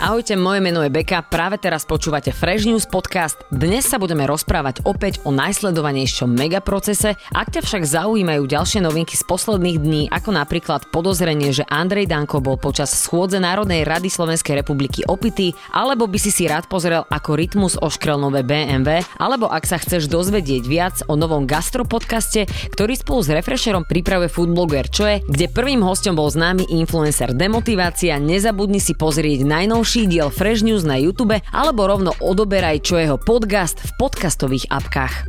Ahojte, moje meno je Beka, práve teraz počúvate Fresh News podcast. Dnes sa budeme rozprávať opäť o najsledovanejšom megaprocese. Ak ťa však zaujímajú ďalšie novinky z posledných dní, ako napríklad podozrenie, že Andrej Danko bol počas schôdze Národnej rady Slovenskej republiky opity, alebo by si si rád pozrel, ako Rytmus oškrel nové BMW, alebo ak sa chceš dozvedieť viac o novom gastropodcaste, ktorý spolu s Refresherom pripravuje Foodblogger Čo je, kde prvým hostom bol známy influencer Demotivácia, nezabudni si pozrieť najnovšie ďalší diel Fresh News na YouTube alebo rovno odoberaj čo jeho podcast v podcastových apkách.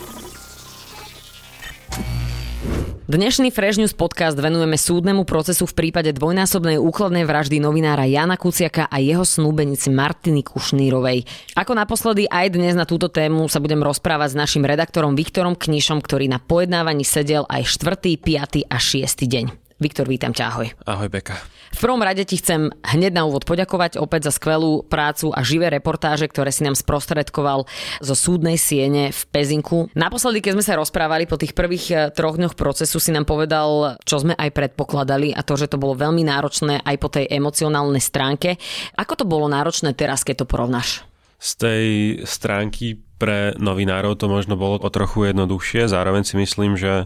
Dnešný Fresh News podcast venujeme súdnemu procesu v prípade dvojnásobnej úkladnej vraždy novinára Jana Kuciaka a jeho snúbenici Martiny Kušnírovej. Ako naposledy aj dnes na túto tému sa budem rozprávať s našim redaktorom Viktorom Knišom, ktorý na pojednávaní sedel aj 4., 5. a 6. deň. Viktor, vítam ťa, ahoj. Ahoj, Beka. V prvom rade ti chcem hneď na úvod poďakovať opäť za skvelú prácu a živé reportáže, ktoré si nám sprostredkoval zo súdnej siene v Pezinku. Naposledy, keď sme sa rozprávali po tých prvých eh, troch dňoch procesu, si nám povedal, čo sme aj predpokladali a to, že to bolo veľmi náročné aj po tej emocionálnej stránke. Ako to bolo náročné teraz, keď to porovnáš? Z tej stránky pre novinárov to možno bolo o trochu jednoduchšie. Zároveň si myslím, že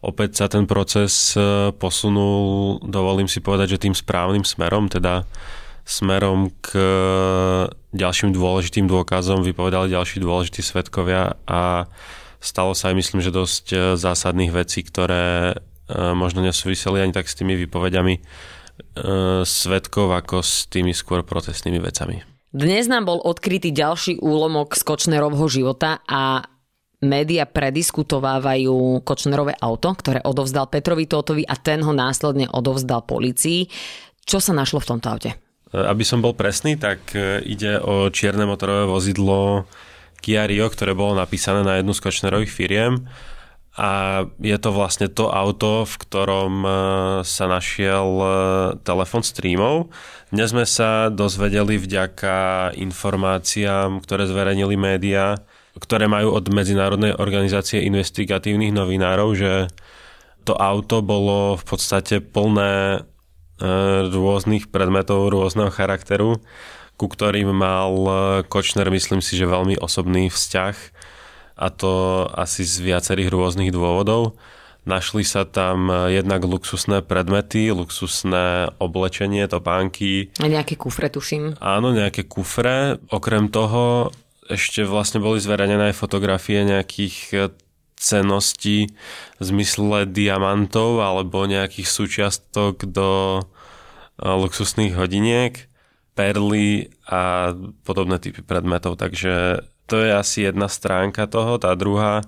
opäť sa ten proces e, posunul, dovolím si povedať, že tým správnym smerom, teda smerom k e, ďalším dôležitým dôkazom vypovedali ďalší dôležití svetkovia a stalo sa aj myslím, že dosť e, zásadných vecí, ktoré možno nesúviseli ani tak s tými výpovediami svetkov, ako s tými skôr procesnými vecami. Dnes nám bol odkrytý ďalší úlomok z Kočnerovho života a média prediskutovávajú Kočnerové auto, ktoré odovzdal Petrovi Tótovi a ten ho následne odovzdal policii. Čo sa našlo v tomto aute? Aby som bol presný, tak e, ide o čierne motorové vozidlo Kia Rio, ktoré bolo napísané na jednu z Kočnerových firiem a je to vlastne to auto, v ktorom e, sa našiel e, telefon streamov. Dnes sme sa dozvedeli vďaka informáciám, ktoré zverejnili médiá, ktoré majú od Medzinárodnej organizácie investigatívnych novinárov, že to auto bolo v podstate plné e, rôznych predmetov rôzneho charakteru, ku ktorým mal e, Kočner, myslím si, že veľmi osobný vzťah a to asi z viacerých rôznych dôvodov. Našli sa tam e, jednak luxusné predmety, luxusné oblečenie, topánky. A nejaké kufre, tuším. Áno, nejaké kufre. Okrem toho ešte vlastne boli zverejnené aj fotografie nejakých e, ceností v zmysle diamantov alebo nejakých súčiastok do e, luxusných hodiniek, perly a podobné typy predmetov. Takže to je asi jedna stránka toho. Tá druhá,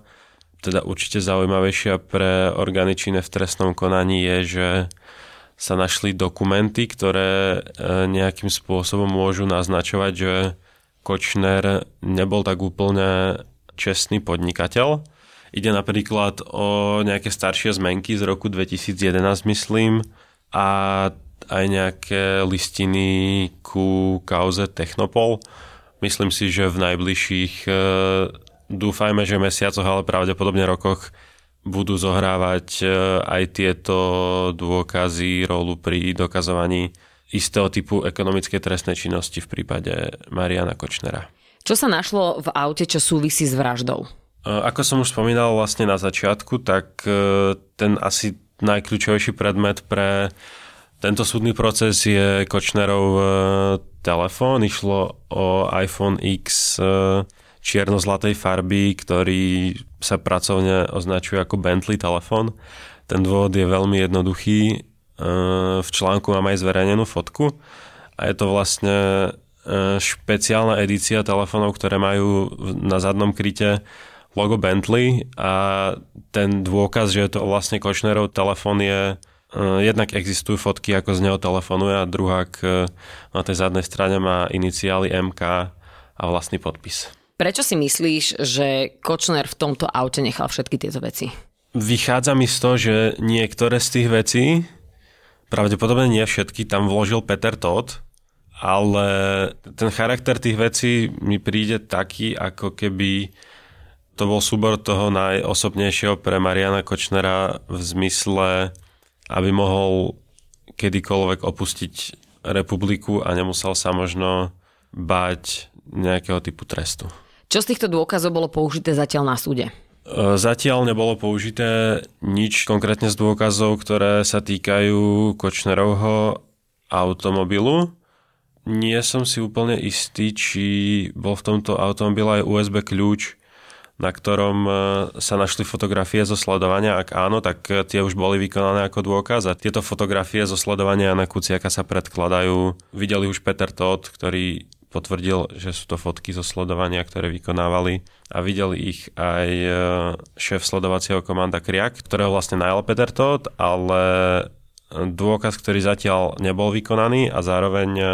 teda určite zaujímavejšia pre orgány činné v trestnom konaní je, že sa našli dokumenty, ktoré e, nejakým spôsobom môžu naznačovať, že Kočner nebol tak úplne čestný podnikateľ. Ide napríklad o nejaké staršie zmenky z roku 2011, myslím, a aj nejaké listiny ku kauze Technopol. Myslím si, že v najbližších, e, dúfajme, že mesiacoch, ale pravdepodobne rokoch budú zohrávať e, aj tieto dôkazy rolu pri dokazovaní istého typu ekonomickej trestnej činnosti v prípade Mariana Kočnera. Čo sa našlo v aute, čo súvisí s vraždou? E, ako som už spomínal vlastne na začiatku, tak e, ten asi najkľúčovejší predmet pre tento súdny proces je Kočnerov e, telefón. Išlo o iPhone X čierno-zlatej farby, ktorý sa pracovne označuje ako Bentley telefón. Ten dôvod je veľmi jednoduchý v článku mám aj zverejnenú fotku a je to vlastne e, špeciálna edícia telefónov, ktoré majú na zadnom kryte logo Bentley a ten dôkaz, že je to vlastne Kočnerov telefón je e, jednak existujú fotky, ako z neho telefonuje a druhá na tej zadnej strane má iniciály MK a vlastný podpis. Prečo si myslíš, že Kočner v tomto aute nechal všetky tieto veci? Vychádza mi z toho, že niektoré z tých vecí, pravdepodobne nie všetky, tam vložil Peter Todd, ale ten charakter tých vecí mi príde taký, ako keby to bol súbor toho najosobnejšieho pre Mariana Kočnera v zmysle, aby mohol kedykoľvek opustiť republiku a nemusel sa možno báť nejakého typu trestu. Čo z týchto dôkazov bolo použité zatiaľ na súde? E, zatiaľ nebolo použité nič konkrétne z dôkazov, ktoré sa týkajú Kočnerovho automobilu. Nie som si úplne istý, či bol v tomto automobile aj USB kľúč, na ktorom e, sa našli fotografie zo sledovania. Ak áno, tak e, tie už boli vykonané ako dôkaz a tieto fotografie zo sledovania na Kuciaka sa predkladajú. Videli už Peter Todd, ktorý potvrdil, že sú to fotky zo sledovania, ktoré vykonávali a videli ich aj e, šéf sledovacieho komanda Kriak, ktorého vlastne najal Peter Todd, ale dôkaz, ktorý zatiaľ nebol vykonaný a zároveň e,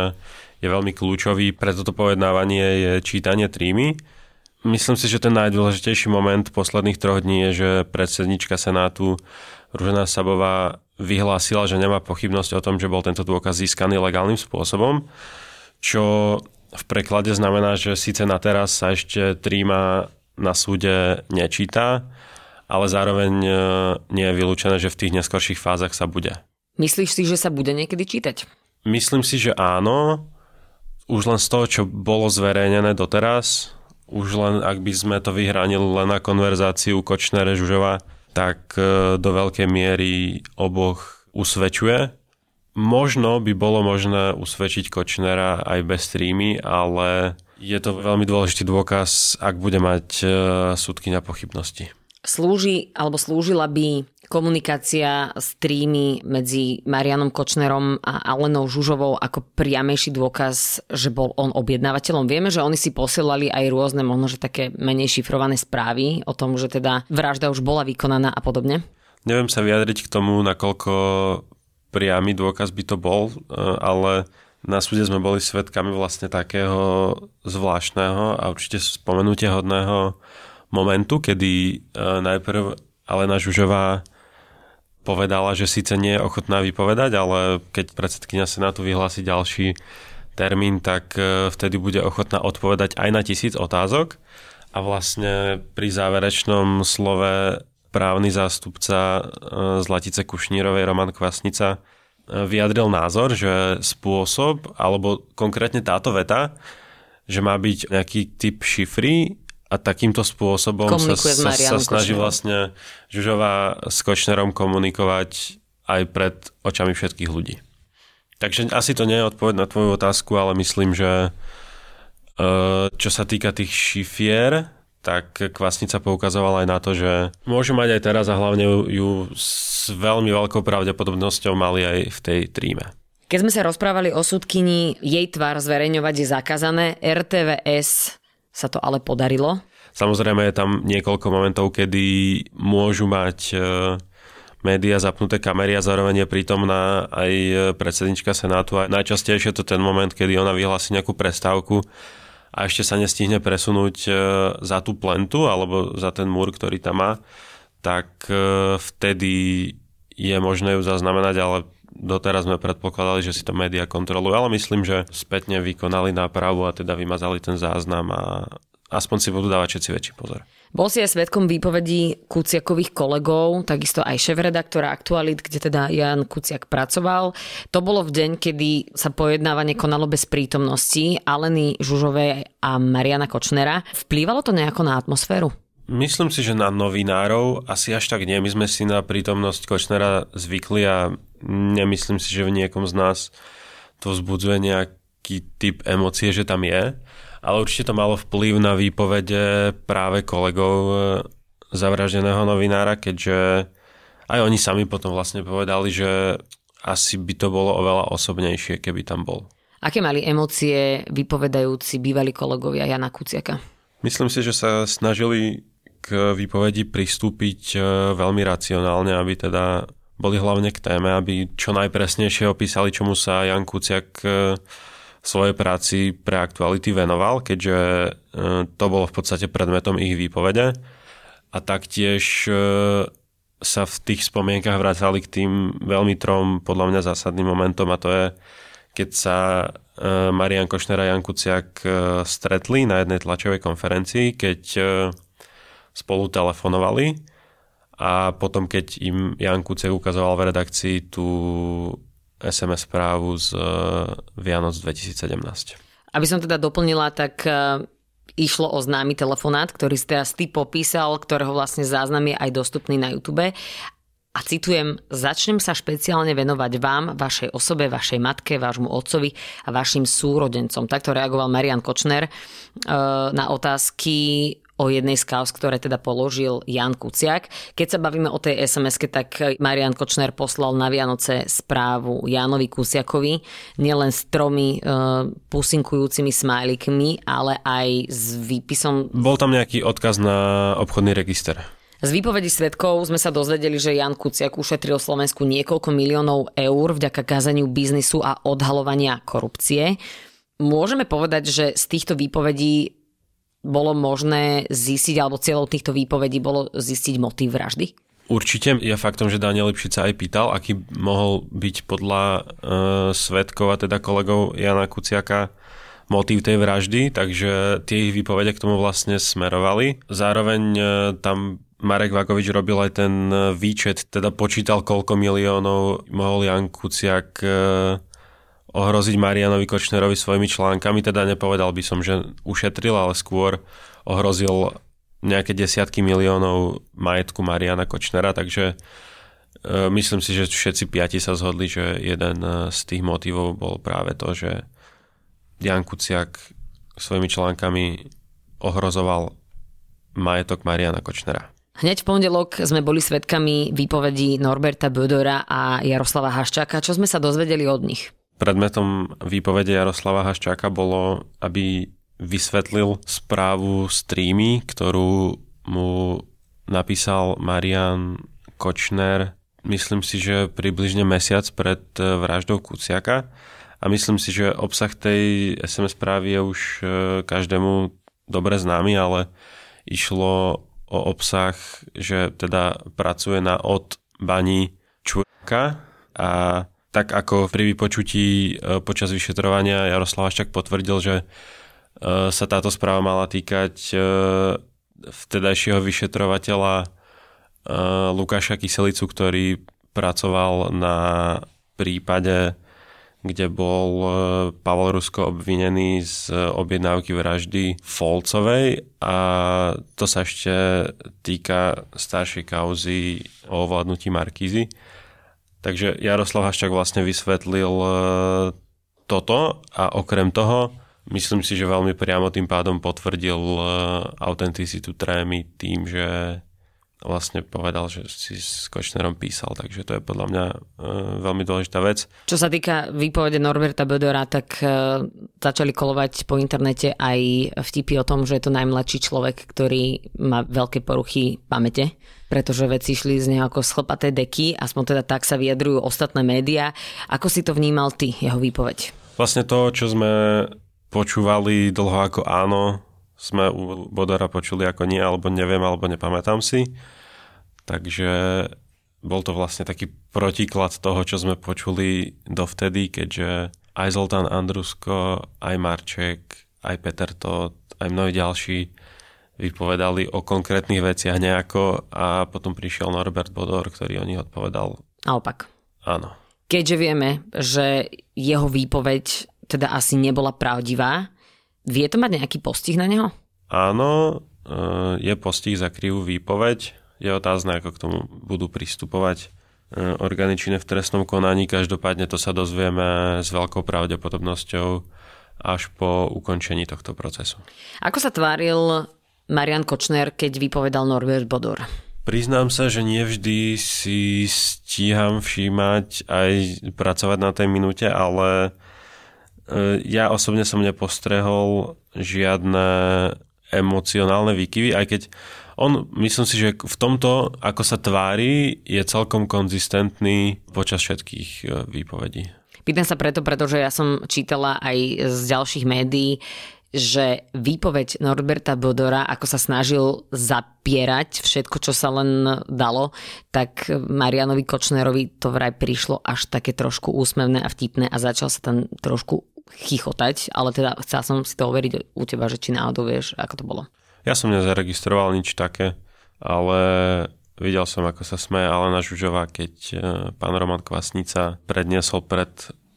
je veľmi kľúčový pre toto pojednávanie je čítanie trímy. Myslím si, že ten najdôležitejší moment posledných troch dní je, že predsednička Senátu Ružena Sabová vyhlásila, že nemá pochybnosť o tom, že bol tento dôkaz získaný legálnym spôsobom, čo v preklade znamená, že síce na teraz sa ešte tríma na súde nečíta, ale zároveň e, nie je vylúčené, že v tých neskorších fázach sa bude. Myslíš si, že sa bude niekedy čítať? Myslím si, že áno. Už len z toho, čo bolo zverejnené doteraz, už len ak by sme to vyhránili len na konverzáciu Kočnere Žužova, tak e, do veľkej miery oboch usvedčuje Možno by bolo možné usvedčiť Kočnera aj bez streamy, ale je to veľmi dôležitý dôkaz, ak bude mať uh, súdky na pochybnosti. Slúži alebo slúžila by komunikácia streamy medzi Marianom Kočnerom a Alenou Žužovou ako priamejší dôkaz, že bol on objednávateľom. Vieme, že oni si posielali aj rôzne, možno že také menej šifrované správy o tom, že teda vražda už bola vykonaná a podobne. Neviem sa vyjadriť k tomu, nakoľko priamy dôkaz by to bol, e, ale na súde sme boli svetkami vlastne takého zvláštneho a určite spomenutia hodného momentu, kedy e, najprv Alena Žužová povedala, že síce nie je ochotná vypovedať, ale keď predsedkynia Senátu vyhlási ďalší termín, tak e, vtedy bude ochotná odpovedať aj na tisíc otázok. A vlastne pri záverečnom slove právny zástupca e, z Latice Kušnírovej, Roman Kvasnica, e, vyjadril názor, že spôsob, alebo konkrétne táto veta, že má byť nejaký typ šifry a takýmto spôsobom sa, sa, sa snaží vlastne Žužová s Kočnerom komunikovať aj pred očami všetkých ľudí. Takže asi to nie je odpoveď na tvoju otázku, ale myslím, že e, čo sa týka tých šifier, tak Kvasnica poukazovala aj na to, že môžu mať aj teraz a hlavne ju s veľmi veľkou pravdepodobnosťou mali aj v tej tríme. Keď sme sa rozprávali o súdkyni, jej tvár zverejňovať je zakázané, RTVS sa to ale podarilo. Samozrejme je tam niekoľko momentov, kedy môžu mať e, média zapnuté kamery a zároveň je prítomná aj predsednička Senátu. A najčastejšie je to ten moment, kedy ona vyhlási nejakú prestávku a ešte sa nestihne presunúť e, za tú plentu alebo za ten múr, ktorý tam má, tak e, vtedy je možné ju zaznamenať, ale doteraz sme predpokladali, že si to média kontrolujú, ale myslím, že spätne vykonali nápravu a teda vymazali ten záznam a aspoň si budú dávať všetci väčší pozor. Bol si aj svetkom výpovedí Kuciakových kolegov, takisto aj šéf-redaktora Aktualit, kde teda Jan Kuciak pracoval. To bolo v deň, kedy sa pojednávanie konalo bez prítomnosti Aleny Žužovej a Mariana Kočnera. Vplývalo to nejako na atmosféru? Myslím si, že na novinárov asi až tak nie. My sme si na prítomnosť Kočnera zvykli a nemyslím si, že v niekom z nás to vzbudzuje nejaký typ emócie, že tam je ale určite to malo vplyv na výpovede práve kolegov e, zavraždeného novinára, keďže aj oni sami potom vlastne povedali, že asi by to bolo oveľa osobnejšie, keby tam bol. Aké mali emócie vypovedajúci bývalí kolegovia Jana Kuciaka? Myslím si, že sa snažili k výpovedi pristúpiť e, veľmi racionálne, aby teda boli hlavne k téme, aby čo najpresnejšie opísali, čomu sa Jan Kuciak e, svojej práci pre aktuality venoval, keďže e, to bolo v podstate predmetom ich výpovede. A taktiež e, sa v tých spomienkach vracali k tým veľmi trom podľa mňa zásadným momentom a to je, keď sa e, Marian Košner a Jan Kuciak stretli na jednej tlačovej konferencii, keď spolu telefonovali a potom, keď im Jan Kuciak ukazoval v redakcii tú SMS správu z Vianoc 2017. Aby som teda doplnila, tak e, išlo o známy telefonát, ktorý si teraz ty popísal, ktorého vlastne záznam je aj dostupný na YouTube. A citujem, začnem sa špeciálne venovať vám, vašej osobe, vašej matke, vášmu otcovi a vašim súrodencom. Takto reagoval Marian Kočner e, na otázky o jednej z kauz, ktoré teda položil Jan Kuciak. Keď sa bavíme o tej sms tak Marian Kočner poslal na Vianoce správu Jánovi Kuciakovi, nielen s tromi uh, pusinkujúcimi smajlikmi, ale aj s výpisom... Bol tam nejaký odkaz na obchodný register. Z výpovedí svetkov sme sa dozvedeli, že Jan Kuciak ušetril Slovensku niekoľko miliónov eur vďaka kázaniu biznisu a odhalovania korupcie. Môžeme povedať, že z týchto výpovedí bolo možné zistiť, alebo cieľou týchto výpovedí bolo zistiť motív vraždy? Určite je faktom, že Daniel Lipšica aj pýtal, aký mohol byť podľa e, svetkov a teda kolegov Jana Kuciaka motív tej vraždy, takže tie ich výpovede k tomu vlastne smerovali. Zároveň e, tam Marek Vagovič robil aj ten výčet, teda počítal, koľko miliónov mohol Jan Kuciak e, ohroziť Marianovi Kočnerovi svojimi článkami, teda nepovedal by som, že ušetril, ale skôr ohrozil nejaké desiatky miliónov majetku Mariana Kočnera, takže e, myslím si, že všetci piati sa zhodli, že jeden e, z tých motivov bol práve to, že Jan Kuciak svojimi článkami ohrozoval majetok Mariana Kočnera. Hneď v pondelok sme boli svetkami výpovedí Norberta Bödora a Jaroslava Haščáka. Čo sme sa dozvedeli od nich? Predmetom výpovede Jaroslava Haščáka bolo, aby vysvetlil správu streamy, ktorú mu napísal Marian Kočner, myslím si, že približne mesiac pred vraždou Kuciaka. A myslím si, že obsah tej SMS správy je už e, každému dobre známy, ale išlo o obsah, že teda pracuje na odbaní Čurka a tak ako pri vypočutí e, počas vyšetrovania Jaroslav Šťak potvrdil, že e, sa táto správa mala týkať e, vtedajšieho vyšetrovateľa Lukáša Kyselicu, ktorý pracoval na prípade, kde bol Pavel Rusko obvinený z objednávky vraždy Folcovej a to sa ešte týka staršej kauzy o ovládnutí Markízy. Takže Jaroslav Haščák vlastne vysvetlil e, toto a okrem toho myslím si, že veľmi priamo tým pádom potvrdil e, autenticitu trémy tým, že vlastne povedal, že si s Kočnerom písal, takže to je podľa mňa e, veľmi dôležitá vec. Čo sa týka výpovede Norberta Bödora, tak začali kolovať po internete aj vtipy o tom, že je to najmladší človek, ktorý má veľké poruchy pamäte, pretože veci išli z neho ako schlpaté deky, aspoň teda tak sa vyjadrujú ostatné médiá. Ako si to vnímal ty, jeho výpoveď? Vlastne to, čo sme počúvali dlho ako áno, sme u Bodara počuli ako nie, alebo neviem, alebo nepamätám si. Takže bol to vlastne taký protiklad toho, čo sme počuli dovtedy, keďže aj Zoltán Andrusko, aj Marček, aj Peter Todt, aj mnohí ďalší vypovedali o konkrétnych veciach nejako a potom prišiel Norbert Bodor, ktorý o nich odpovedal. Naopak. Áno. Keďže vieme, že jeho výpoveď teda asi nebola pravdivá, Vie to mať nejaký postih na neho? Áno, eh, je postih za krivú výpoveď. Je otázne, ako k tomu budú pristupovať eh, orgány činné v trestnom konaní. Každopádne to sa dozvieme s veľkou pravdepodobnosťou až po ukončení tohto procesu. Ako sa tváril Marian Kočner, keď vypovedal Norbert Bodor? Priznám sa, že nevždy si stíham všímať aj pracovať na tej minúte, ale E, ja osobne som nepostrehol žiadne emocionálne výkyvy, aj keď on, myslím si, že v tomto, ako sa tvári, je celkom konzistentný počas všetkých e, výpovedí. Pýtam sa preto, pretože ja som čítala aj z ďalších médií, že výpoveď Norberta Bodora, ako sa snažil zapierať všetko, čo sa len dalo, tak Marianovi Kočnerovi to vraj prišlo až také trošku úsmevné a vtipné a začal sa tam trošku chichotať, ale teda chcel som si to overiť u teba, že či náhodou vieš, ako to bolo. Ja som nezaregistroval nič také, ale videl som, ako sa smeje Alena Žužová, keď e, pán Roman Kvasnica predniesol pred Eh,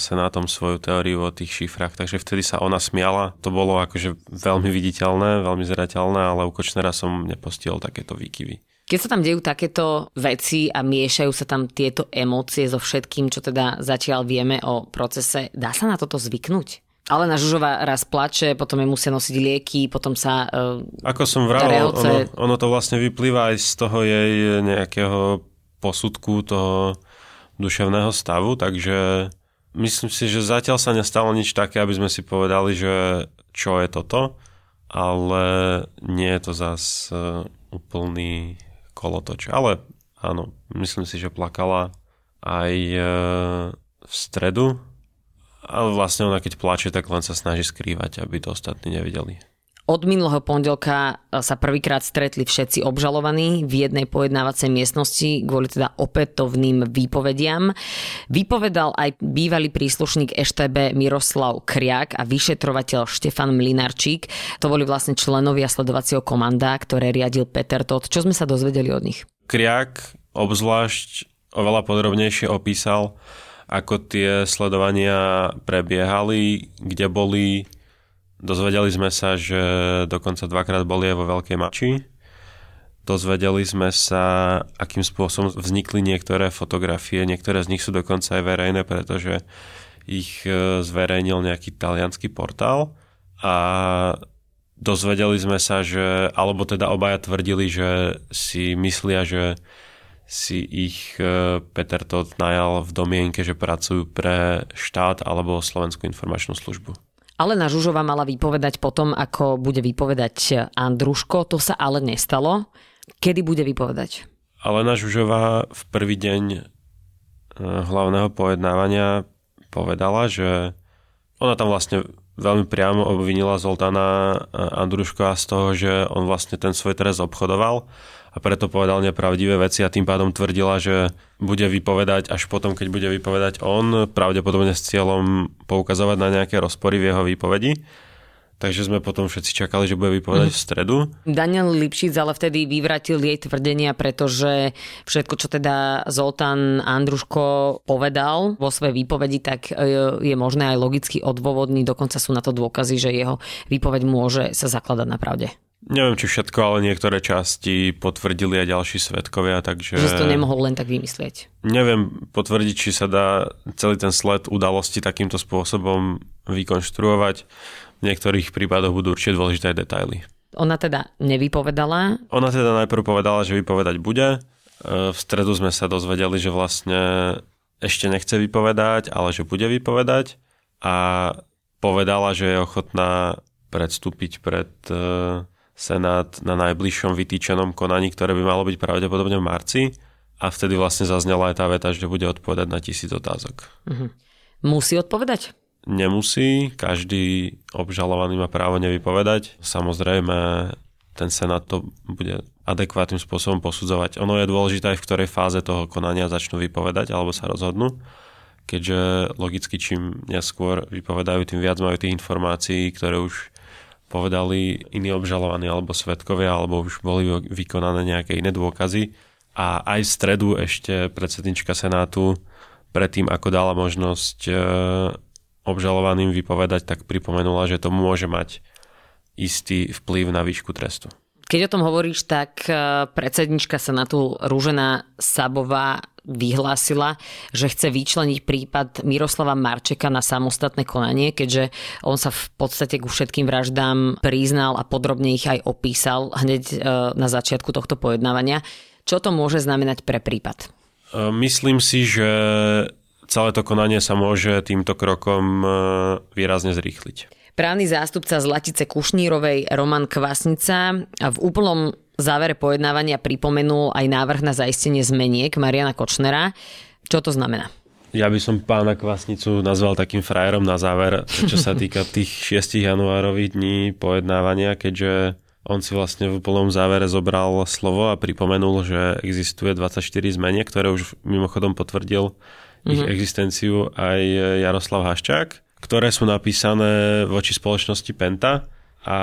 Senátom svoju teóriu o tých šifrách, takže vtedy sa ona smiala. To bolo akože veľmi viditeľné, veľmi zreteľné, ale u Kočnera som nepostihol takéto výkyvy. Keď sa tam dejú takéto veci a miešajú sa tam tieto emócie so všetkým, čo teda zatiaľ vieme o procese, dá sa na toto zvyknúť? Ale na Žužova raz plače, potom je musia nosiť lieky, potom sa... Uh, Ako som vravel, ono, ono to vlastne vyplýva aj z toho jej nejakého posudku, toho duševného stavu, takže Myslím si, že zatiaľ sa nestalo nič také, aby sme si povedali, že čo je toto, ale nie je to zas e, úplný kolotoč. Ale áno, myslím si, že plakala aj e, v stredu, ale vlastne ona keď plače, tak len sa snaží skrývať, aby to ostatní nevideli. Od minulého pondelka e, sa prvýkrát stretli všetci obžalovaní v jednej pojednávacej miestnosti kvôli teda opätovným výpovediam. Vypovedal aj bývalý príslušník EŠTB Miroslav Kriak a vyšetrovateľ Štefan Mlinarčík. To boli vlastne členovia sledovacieho komanda, ktoré riadil Peter Todt. Čo sme sa dozvedeli od nich? Kriak obzvlášť oveľa podrobnejšie opísal, ako tie sledovania prebiehali, kde boli Dozvedeli sme sa, že dokonca dvakrát boli aj vo Veľkej Mači. Dozvedeli sme sa, akým spôsobom vznikli niektoré fotografie. Niektoré z nich sú dokonca aj verejné, pretože ich e, zverejnil nejaký talianský portál. A dozvedeli sme sa, že, alebo teda obaja tvrdili, že si myslia, že si ich e, Peter Todt najal v domienke, že pracujú pre štát alebo Slovenskú informačnú službu. Alena Žužová mala vypovedať potom, ako bude vypovedať Andruško. To sa ale nestalo. Kedy bude vypovedať? Alena Žužová v prvý deň eh, hlavného pojednávania povedala, že ona tam vlastne veľmi priamo obvinila Zoltána eh, Andruškova z toho, že on vlastne ten svoj trest obchodoval a preto povedal nepravdivé veci a tým pádom tvrdila, že bude vypovedať až potom, keď bude vypovedať on, pravdepodobne s cieľom poukazovať na nejaké rozpory v jeho výpovedi. Takže sme potom všetci čakali, že bude vypovedať mm. v stredu. Daniel Lipšic ale vtedy vyvratil jej tvrdenia, pretože všetko, čo teda Zoltán Andruško povedal vo svojej výpovedi, tak e, je možné aj logicky odôvodniť. Dokonca sú na to dôkazy, že jeho výpoveď môže sa zakladať na pravde. Neviem, či všetko, ale niektoré časti potvrdili aj ďalší svetkovia, takže... Že si to nemohol len tak vymyslieť. Neviem potvrdiť, či sa dá celý ten sled udalosti takýmto spôsobom vykonštruovať. V niektorých prípadoch budú určite dôležité detaily. Ona teda nevypovedala? Ona teda najprv povedala, že vypovedať bude. E, v stredu sme sa dozvedeli, že vlastne ešte nechce vypovedať, ale že bude vypovedať. A povedala, že je ochotná predstúpiť pred e, Senát na najbližšom vytýčenom konaní, ktoré by malo byť pravdepodobne v marci a vtedy vlastne zaznela aj tá veta, že bude odpovedať na tisíc otázok. Uh-huh. Musí odpovedať? Nemusí, každý obžalovaný má právo nevypovedať. Samozrejme, ten Senát to bude adekvátnym spôsobom posudzovať. Ono je dôležité aj v ktorej fáze toho konania začnú vypovedať alebo sa rozhodnú, keďže logicky čím neskôr vypovedajú, tým viac majú tých informácií, ktoré už povedali iní obžalovaní alebo svetkovia, alebo už boli vykonané nejaké iné dôkazy. A aj v stredu ešte predsednička Senátu predtým, ako dala možnosť e, obžalovaným vypovedať, tak pripomenula, že to môže mať istý vplyv na výšku trestu. Keď o tom hovoríš, tak e, predsednička Senátu Rúžená Sabová vyhlásila, že chce vyčleniť prípad Miroslava Marčeka na samostatné konanie, keďže on sa v podstate ku všetkým vraždám priznal a podrobne ich aj opísal hneď e, na začiatku tohto pojednávania. Čo to môže znamenať pre prípad? E, myslím si, že celé to konanie sa môže týmto krokom e, výrazne zrýchliť. Právny zástupca Zlatice Kušnírovej Roman Kvasnica v úplnom závere pojednávania pripomenul aj návrh na zaistenie zmeniek Mariana Kočnera. Čo to znamená? Ja by som pána Kvasnicu nazval takým frajerom na záver, čo sa týka tých 6 januárových dní pojednávania, keďže on si vlastne v plnom závere zobral slovo a pripomenul, že existuje 24 zmeniek, ktoré už mimochodom potvrdil mm-hmm. ich mhm. existenciu aj Jaroslav Haščák, ktoré sú napísané voči spoločnosti Penta a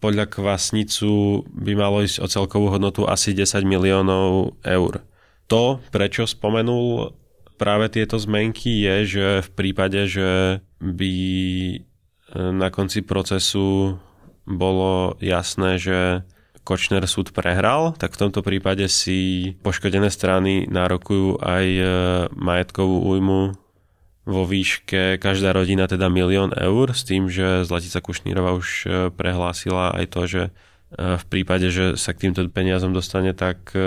podľa Kvasnicu by malo ísť o celkovú hodnotu asi 10 miliónov eur. To, prečo spomenul práve tieto zmenky je, že v prípade, že by e, na konci procesu bolo jasné, že Kočner súd prehral, tak v tomto prípade si poškodené strany nárokujú aj e, majetkovú újmu vo výške každá rodina teda milión eur s tým, že Zlatica Kušnírova už e, prehlásila aj to, že v prípade, že sa k týmto peniazom dostane, tak e,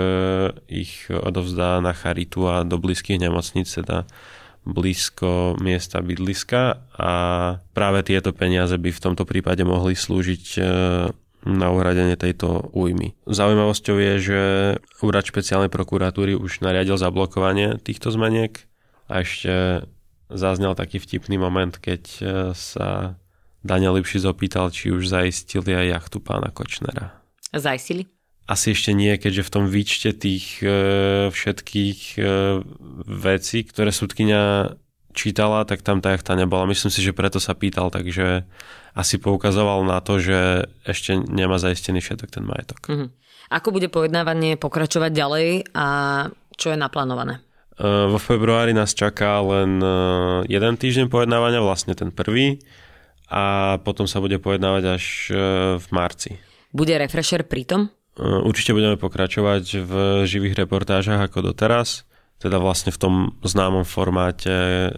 ich odovzdá na charitu a do blízkych nemocníc, teda blízko miesta bydliska a práve tieto peniaze by v tomto prípade mohli slúžiť e, na uhradenie tejto újmy. Zaujímavosťou je, že úrad špeciálnej prokuratúry už nariadil zablokovanie týchto zmeniek a ešte zaznel taký vtipný moment, keď e, sa Daniel Lipši zopýtal, či už zaistili aj jachtu pána Kočnera. Zaistili? Asi ešte nie, keďže v tom výčte tých e, všetkých e, vecí, ktoré súdkynia čítala, tak tam tá jachta nebola. Myslím si, že preto sa pýtal, takže asi poukazoval na to, že ešte nemá zaistený všetok ten majetok. Mm-hmm. Ako bude pojednávanie pokračovať ďalej a čo je naplánované? E, vo februári nás čaká len e, jeden týždeň pojednávania, vlastne ten prvý a potom sa bude pojednávať až e, v marci. Bude refresher pritom? Určite budeme pokračovať v živých reportážach ako doteraz, teda vlastne v tom známom formáte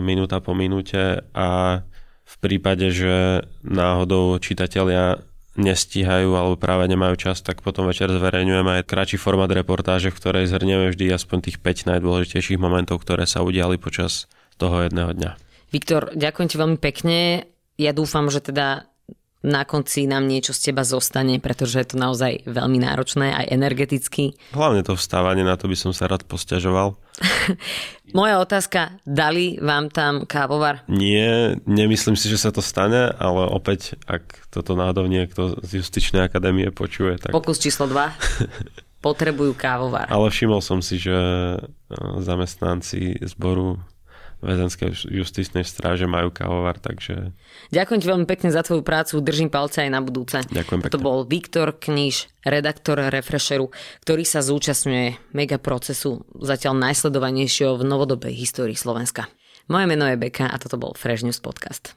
minúta po minúte a v prípade, že náhodou čitatelia nestíhajú alebo práve nemajú čas, tak potom večer zverejňujeme aj kratší formát reportáže, v ktorej zhrnieme vždy aspoň tých 5 najdôležitejších momentov, ktoré sa udiali počas toho jedného dňa. Viktor, ďakujem ti veľmi pekne ja dúfam, že teda na konci nám niečo z teba zostane, pretože je to naozaj veľmi náročné, aj energeticky. Hlavne to vstávanie, na to by som sa rád posťažoval. Moja otázka, dali vám tam kávovar? Nie, nemyslím si, že sa to stane, ale opäť, ak toto náhodou niekto z Justičnej akadémie počuje, tak... Pokus číslo 2. Potrebujú kávovar. Ale všimol som si, že e, zamestnanci zboru väzenskej justičnej stráže majú kávovar, takže... Ďakujem ti veľmi pekne za tvoju prácu, držím palce aj na budúce. Ďakujem pekne. To bol Viktor Kniž, redaktor Refresheru, ktorý sa zúčastňuje mega procesu zatiaľ najsledovanejšieho v novodobej histórii Slovenska. Moje meno je Beka a toto bol Fresh News Podcast.